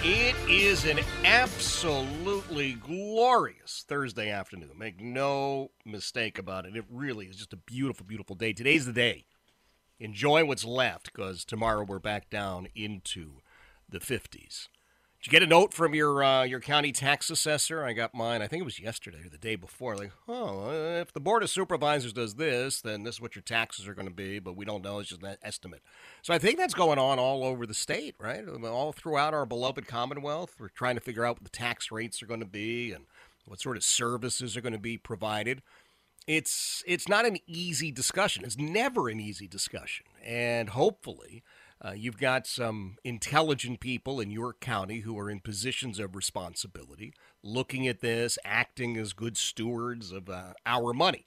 It is an absolutely glorious Thursday afternoon. Make no mistake about it. It really is just a beautiful, beautiful day. Today's the day. Enjoy what's left because tomorrow we're back down into the 50s. Did you get a note from your uh, your county tax assessor? I got mine. I think it was yesterday or the day before. Like, oh, if the board of supervisors does this, then this is what your taxes are going to be. But we don't know; it's just an estimate. So I think that's going on all over the state, right? All throughout our beloved Commonwealth, we're trying to figure out what the tax rates are going to be and what sort of services are going to be provided. It's it's not an easy discussion. It's never an easy discussion, and hopefully uh, you've got some intelligent people in your county who are in positions of responsibility, looking at this, acting as good stewards of uh, our money.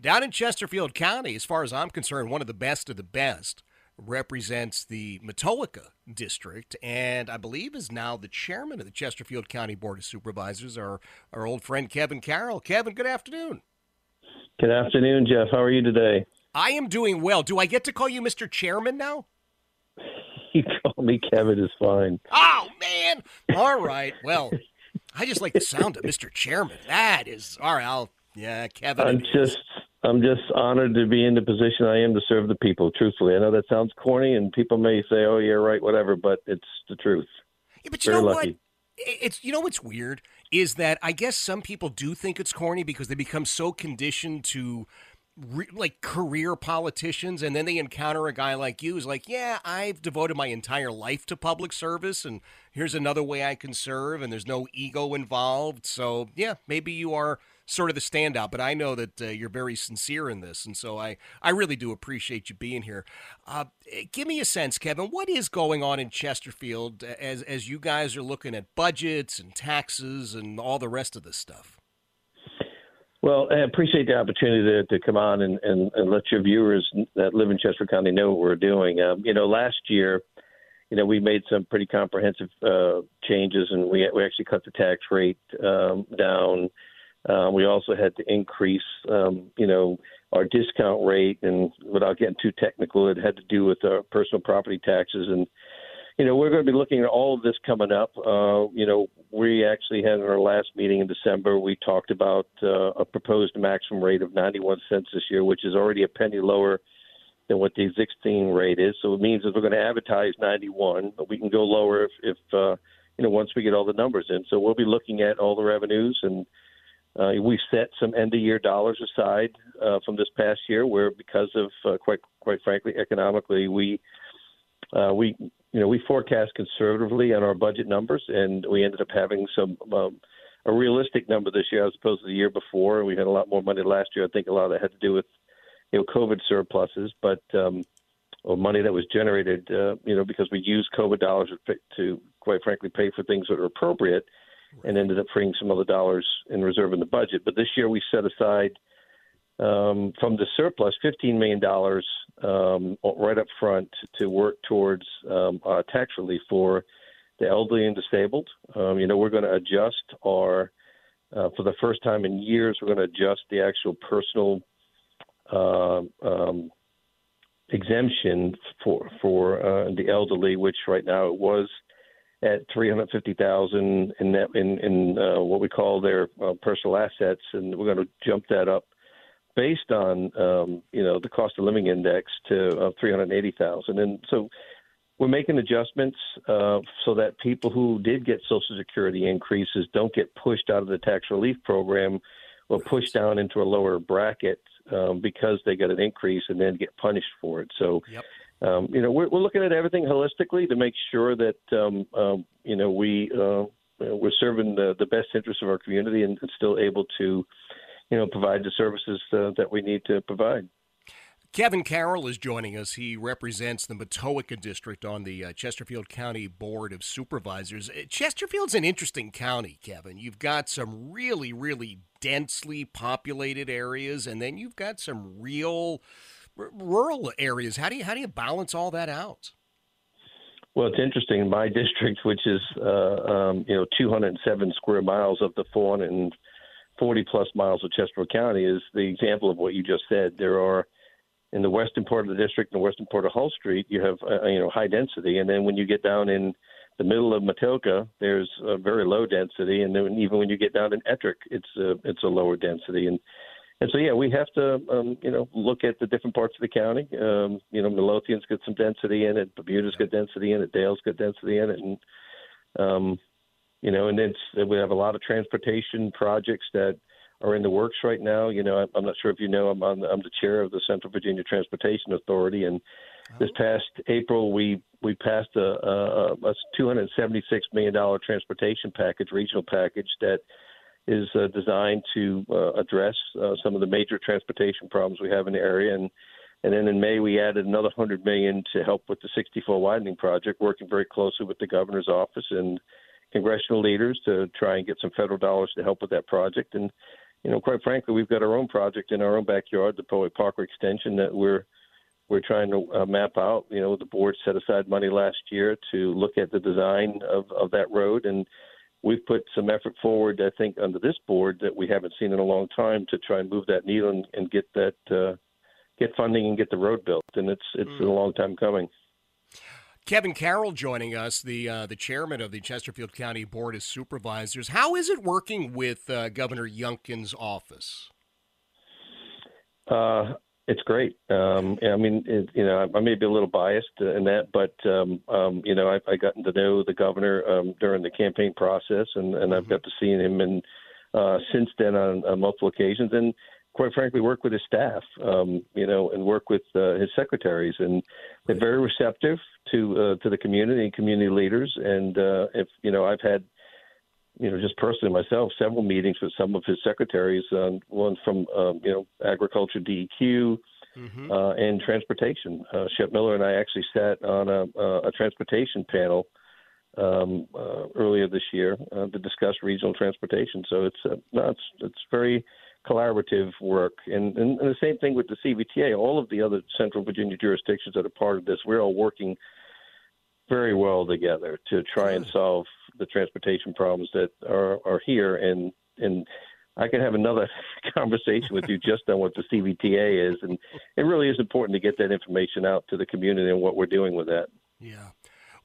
Down in Chesterfield County, as far as I'm concerned, one of the best of the best represents the Matoaka district, and I believe is now the chairman of the Chesterfield County Board of Supervisors, our, our old friend Kevin Carroll. Kevin, good afternoon. Good afternoon, Jeff. How are you today? I am doing well. Do I get to call you Mr. Chairman now? You call me Kevin is fine. Oh man! All right. Well, I just like the sound of Mr. Chairman. That is all right. I'll yeah, Kevin. I'm just I'm just honored to be in the position I am to serve the people. Truthfully, I know that sounds corny, and people may say, "Oh, yeah, right, whatever," but it's the truth. Yeah, but you Very know lucky. what? It's you know what's weird is that I guess some people do think it's corny because they become so conditioned to re- like career politicians and then they encounter a guy like you who's like yeah i've devoted my entire life to public service and here's another way i can serve and there's no ego involved. So yeah maybe you are sort of the standout but i know that uh, you're very sincere in this and so i i really do appreciate you being here. Uh, give me a sense kevin what is going on in chesterfield as as you guys are looking at budgets and taxes and all the rest of this stuff Well, I appreciate the opportunity to, to come on and, and, and let your viewers that live in Chester County know what we're doing. Um, you know, last year, you know, we made some pretty comprehensive uh, changes, and we we actually cut the tax rate um, down. Uh, we also had to increase, um, you know, our discount rate, and without getting too technical, it had to do with our personal property taxes and you know, we're going to be looking at all of this coming up. Uh, you know, we actually had in our last meeting in December, we talked about uh, a proposed maximum rate of 91 cents this year, which is already a penny lower than what the existing rate is. So it means that we're going to advertise 91, but we can go lower if, if uh, you know, once we get all the numbers in. So we'll be looking at all the revenues and uh, we set some end of year dollars aside uh, from this past year, where because of uh, quite quite frankly economically, we uh, we you know we forecast conservatively on our budget numbers, and we ended up having some um, a realistic number this year as opposed to the year before. We had a lot more money last year. I think a lot of that had to do with you know COVID surpluses, but um, or money that was generated uh, you know because we used COVID dollars to, to quite frankly pay for things that are appropriate, and ended up freeing some other dollars in reserve in the budget. But this year we set aside um, from the surplus $15 million um, right up front to work towards um, uh, tax relief for the elderly and disabled. Um, you know, we're going to adjust our, uh, for the first time in years, we're going to adjust the actual personal uh, exemption for for uh, the elderly, which right now it was at 350,000 in that in in uh, what we call their uh, personal assets, and we're going to jump that up based on um, you know the cost of living index to uh, 380,000, and so we're making adjustments uh, so that people who did get Social Security increases don't get pushed out of the tax relief program or pushed down into a lower bracket um, because they got an increase and then get punished for it. So. Yep. Um, you know, we're, we're looking at everything holistically to make sure that um, um, you know we uh, we're serving the, the best interests of our community and, and still able to, you know, provide the services uh, that we need to provide. Kevin Carroll is joining us. He represents the Matoaka District on the uh, Chesterfield County Board of Supervisors. Uh, Chesterfield's an interesting county, Kevin. You've got some really, really densely populated areas, and then you've got some real r- rural areas. How do you how do you balance all that out? Well, it's interesting. My district, which is uh, um, you know 207 square miles of the 440 plus miles of Chesterfield County, is the example of what you just said. There are in the western part of the district and the western part of Hull Street, you have uh, you know high density, and then when you get down in the middle of Matoaka, there's a very low density, and then even when you get down in Ettrick, it's a, it's a lower density, and and so yeah, we have to um, you know look at the different parts of the county. Um, you know, Midlothian's got some density in it, Bermuda's got density in it, Dale's got density in it, and um, you know, and then we have a lot of transportation projects that are in the works right now. You know, I'm not sure if you know, I'm on, I'm the chair of the Central Virginia Transportation Authority, and oh. this past April we we passed a, a, a 276 million dollar transportation package, regional package that is uh, designed to uh, address uh, some of the major transportation problems we have in the area and. And then in May, we added another 100 million to help with the 64 widening project, working very closely with the governor's office and congressional leaders to try and get some federal dollars to help with that project. And you know, quite frankly, we've got our own project in our own backyard, the Powhite Parkway extension, that we're we're trying to uh, map out. You know, the board set aside money last year to look at the design of of that road, and we've put some effort forward. I think under this board that we haven't seen in a long time to try and move that needle and, and get that uh, get funding and get the road built. And it's it's mm. a long time coming. Kevin Carroll joining us, the uh, the chairman of the Chesterfield County Board of Supervisors. How is it working with uh, Governor Youngkin's office? Uh, it's great. Um, I mean, it, you know, I, I may be a little biased in that, but um, um, you know, I've I gotten to know the governor um, during the campaign process, and, and mm-hmm. I've got to see him and uh, since then on, on multiple occasions, and quite frankly, work with his staff, um, you know, and work with uh, his secretaries, and they're very receptive to uh, to the community and community leaders. And uh, if you know, I've had, you know, just personally myself, several meetings with some of his secretaries. Um, one from um, you know agriculture, DEQ. Mm-hmm. Uh, and transportation. Uh, Shep Miller and I actually sat on a, a transportation panel um, uh, earlier this year uh, to discuss regional transportation. So it's uh, no, it's it's very collaborative work. And, and, and, the same thing with the CVTA. All of the other Central Virginia jurisdictions that are part of this, we're all working very well together to try and solve the transportation problems that are, are here. And, and I can have another conversation with you just on what the CVTA is. And it really is important to get that information out to the community and what we're doing with that. Yeah.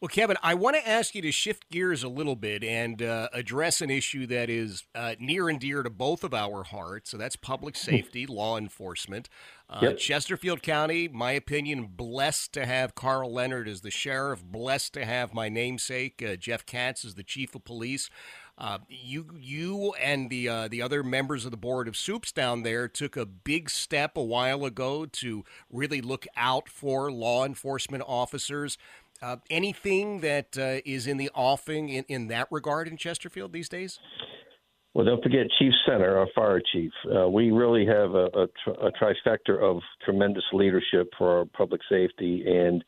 Well, Kevin, I want to ask you to shift gears a little bit and uh, address an issue that is uh, near and dear to both of our hearts. So that's public hmm. safety, law enforcement. Uh, yep. Chesterfield County, my opinion, blessed to have Karl Leonard as the sheriff, blessed to have my namesake, uh, Jeff Katz, as the chief of police. Uh, you, you, and the uh, the other members of the board of soups down there took a big step a while ago to really look out for law enforcement officers. Uh, anything that uh, is in the offing in, in that regard in Chesterfield these days? Well, don't forget Chief Senter, our fire chief. Uh, we really have a, a, a, trifecta of tremendous leadership for our public safety. And,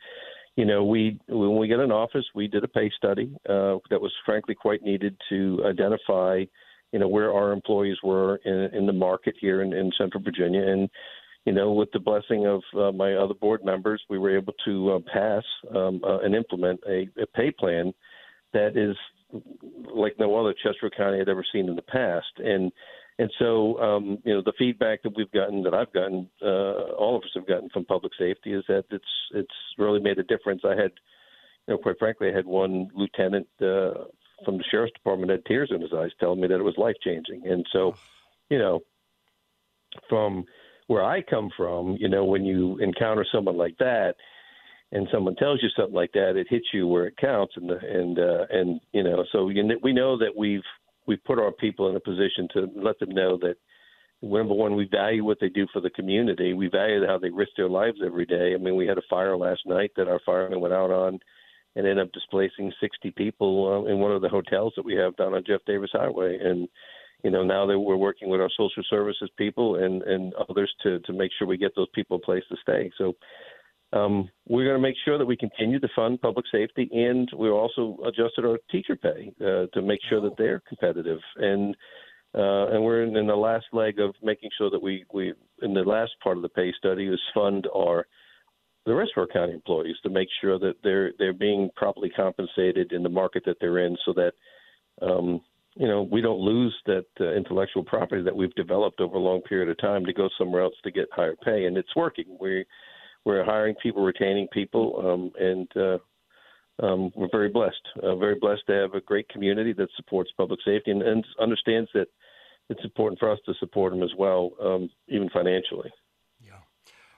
you know, we when we get in office, we did a pay study uh, that was frankly quite needed to identify, you know, where our employees were in, in the market here in, in Central Virginia. And you know, with the blessing of uh, my other board members, we were able to uh, pass um, uh, and implement a, a, pay plan that is like no other Chester County had ever seen in the past. And and so, um, you know, the feedback that we've gotten, that I've gotten, uh, all of us have gotten from public safety, is that it's it's really made a difference. I had, you know, quite frankly, I had one lieutenant uh, from the sheriff's department had tears in his eyes, telling me that it was life changing. And so, you know, from where I come from, you know, when you encounter someone like that, and someone tells you something like that, it hits you where it counts, and and uh, and you know, so you know, we know that we've we've put our people in a position to let them know that number one, we value what they do for the community. We value how they risk their lives every day. I mean, we had a fire last night that our firemen went out on and ended up displacing 60 people uh, in one of the hotels that we have down on Jeff Davis Highway, and you know, now that we're working with our social services people and, and others to, to make sure we get those people a place to stay. So um, we're going to make sure that we continue to fund public safety, and we also adjusted our teacher pay uh, to make sure that they're competitive. And uh, and we're in, in the last leg of making sure that we, we in the last part of the pay study is fund our the rest of our county employees to make sure that they're they're being properly compensated in the market that they're in, so that um, you know, we don't lose that uh, intellectual property that we've developed over a long period of time to go somewhere else to get higher pay, and it's working. We we're hiring people, retaining people, um, and uh, um, we're very blessed. Uh, very blessed to have a great community that supports public safety and, and understands that it's important for us to support them as well, um, even financially.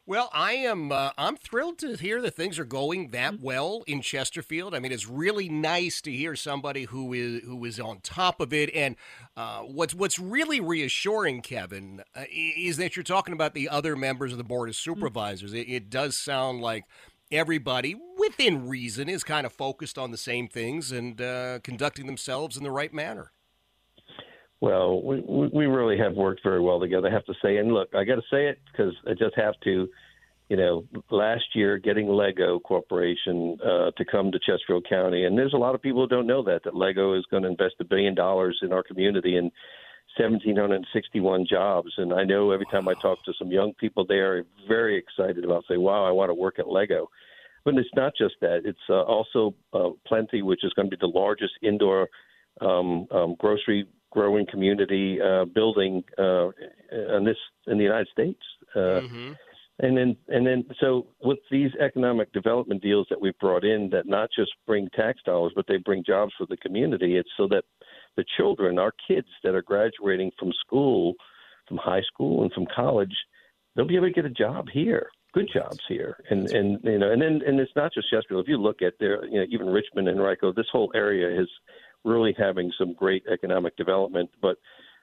Well, I am. Uh, I'm thrilled to hear that things are going that Mm-hmm. well in Chesterfield. I mean, it's really nice to hear somebody who is who is on top of it. And uh, what's what's really reassuring, Kevin, uh, is that you're talking about the other members of the board of Mm-hmm. supervisors. It, it does sound like everybody, within reason, is kind of focused on the same things and uh, conducting themselves in the right manner. Well, we we really have worked very well together. I have to say, and look, I got to say it because I just have to. You know, last year getting Lego Corporation uh, to come to Chesterfield County, and there's a lot of people who don't know that that Lego is going to invest a billion dollars in our community and 1,761 jobs. And I know every time I talk to some young people, they are very excited about say, "Wow, I want to work at Lego." But it's not just that; it's uh, also uh, Plenty, which is going to be the largest indoor um, um, grocery growing community uh, building uh, in this in the United States. Uh, And then, and then, so with these economic development deals that we've brought in, that not just bring tax dollars, but they bring jobs for the community. It's so that the children, our kids that are graduating from school, from high school and from college, they'll be able to get a job here, good jobs here, and and you know, and then and it's not just Chesterfield. If you look at there, you know, even Richmond Henrico, this whole area is really having some great economic development. But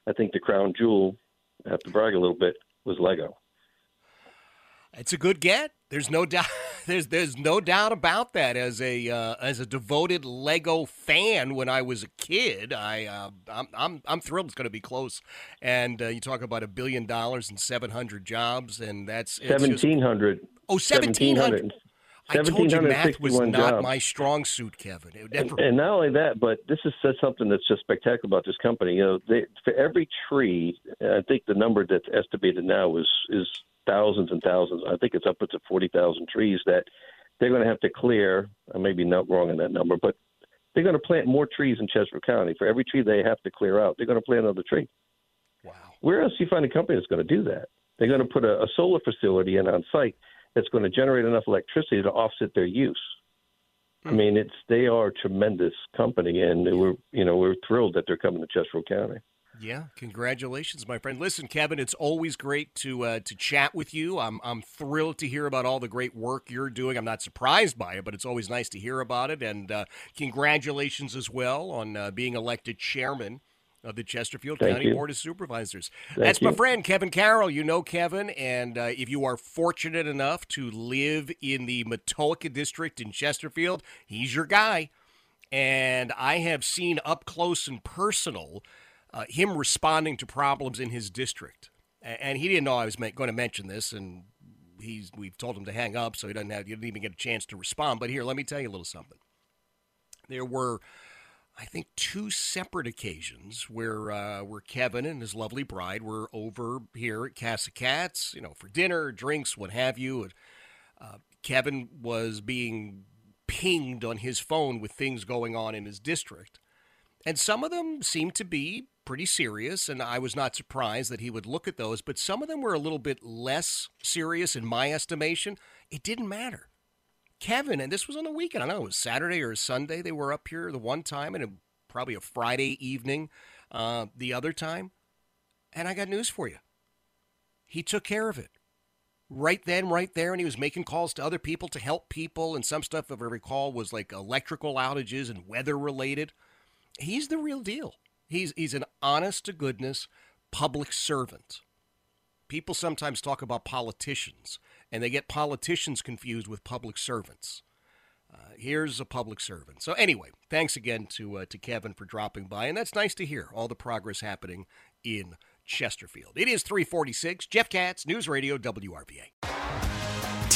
I think the crown jewel, I have to brag a little bit, was Lego. It's a good get. There's no doubt. There's there's no doubt about that. As a uh, as a devoted Lego fan, when I was a kid, I uh, I'm, I'm I'm thrilled it's going to be close. And uh, you talk about a billion dollars and seven hundred jobs, and that's Seventeen hundred. Oh, 1,700. I told you math was 1,761 not jobs. my strong suit, Kevin. It And, and not only that, but this is something that's just spectacular about this company. You know, they, for every tree, I think the number that's estimated now is is thousands and thousands. I think it's upwards of forty thousand trees that they're going to have to clear. I may be not wrong in that number, but they're going to plant more trees in Chesterfield County. For every tree they have to clear out, they're going to plant another tree. wow. Where else do you find a company that's going to do that? They're going to put a, a solar facility in on site that's going to generate enough electricity to offset their use. I mean, it's they are a tremendous company, and we're you know we're thrilled that they're coming to Chesterfield County. Yeah, congratulations, my friend. Listen, Kevin, it's always great to uh, to chat with you. I'm I'm thrilled to hear about all the great work you're doing. I'm not surprised by it, but it's always nice to hear about it. And uh, congratulations as well on uh, being elected chairman of the Chesterfield Thank County you. Board of Supervisors. Thank That's my friend Kevin Carroll. You know Kevin, and uh, if you are fortunate enough to live in the Matoaka district in Chesterfield, he's your guy. And I have seen up close and personal uh, him responding to problems in his district. And he didn't know I was going to mention this, and he's we've told him to hang up, so he doesn't have he didn't even get a chance to respond. But here, let me tell you a little something. There were, I think, two separate occasions where uh, where Kevin and his lovely bride were over here at Casa Katz, you know, for dinner, drinks, what have you. Uh, Kevin was being pinged on his phone with things going on in his district. And some of them seemed to be pretty serious, and I was not surprised that he would look at those, but some of them were a little bit less serious in my estimation. It didn't matter. Kevin, and this was on the weekend, I don't know, it was Saturday or Sunday, they were up here the one time, and it, probably a Friday evening uh, the other time. And I got news for you. He took care of it. right then, right there, and he was making calls to other people to help people. And some stuff, if I recall, was like electrical outages and weather related. He's the real deal. He's he's an honest to goodness public servant. People sometimes talk about politicians, and they get politicians confused with public servants. Uh, here's a public servant. So anyway, thanks again to uh, to Kevin for dropping by, and that's nice to hear all the progress happening in Chesterfield. It is 346. Jeff Katz, News Radio WRVA.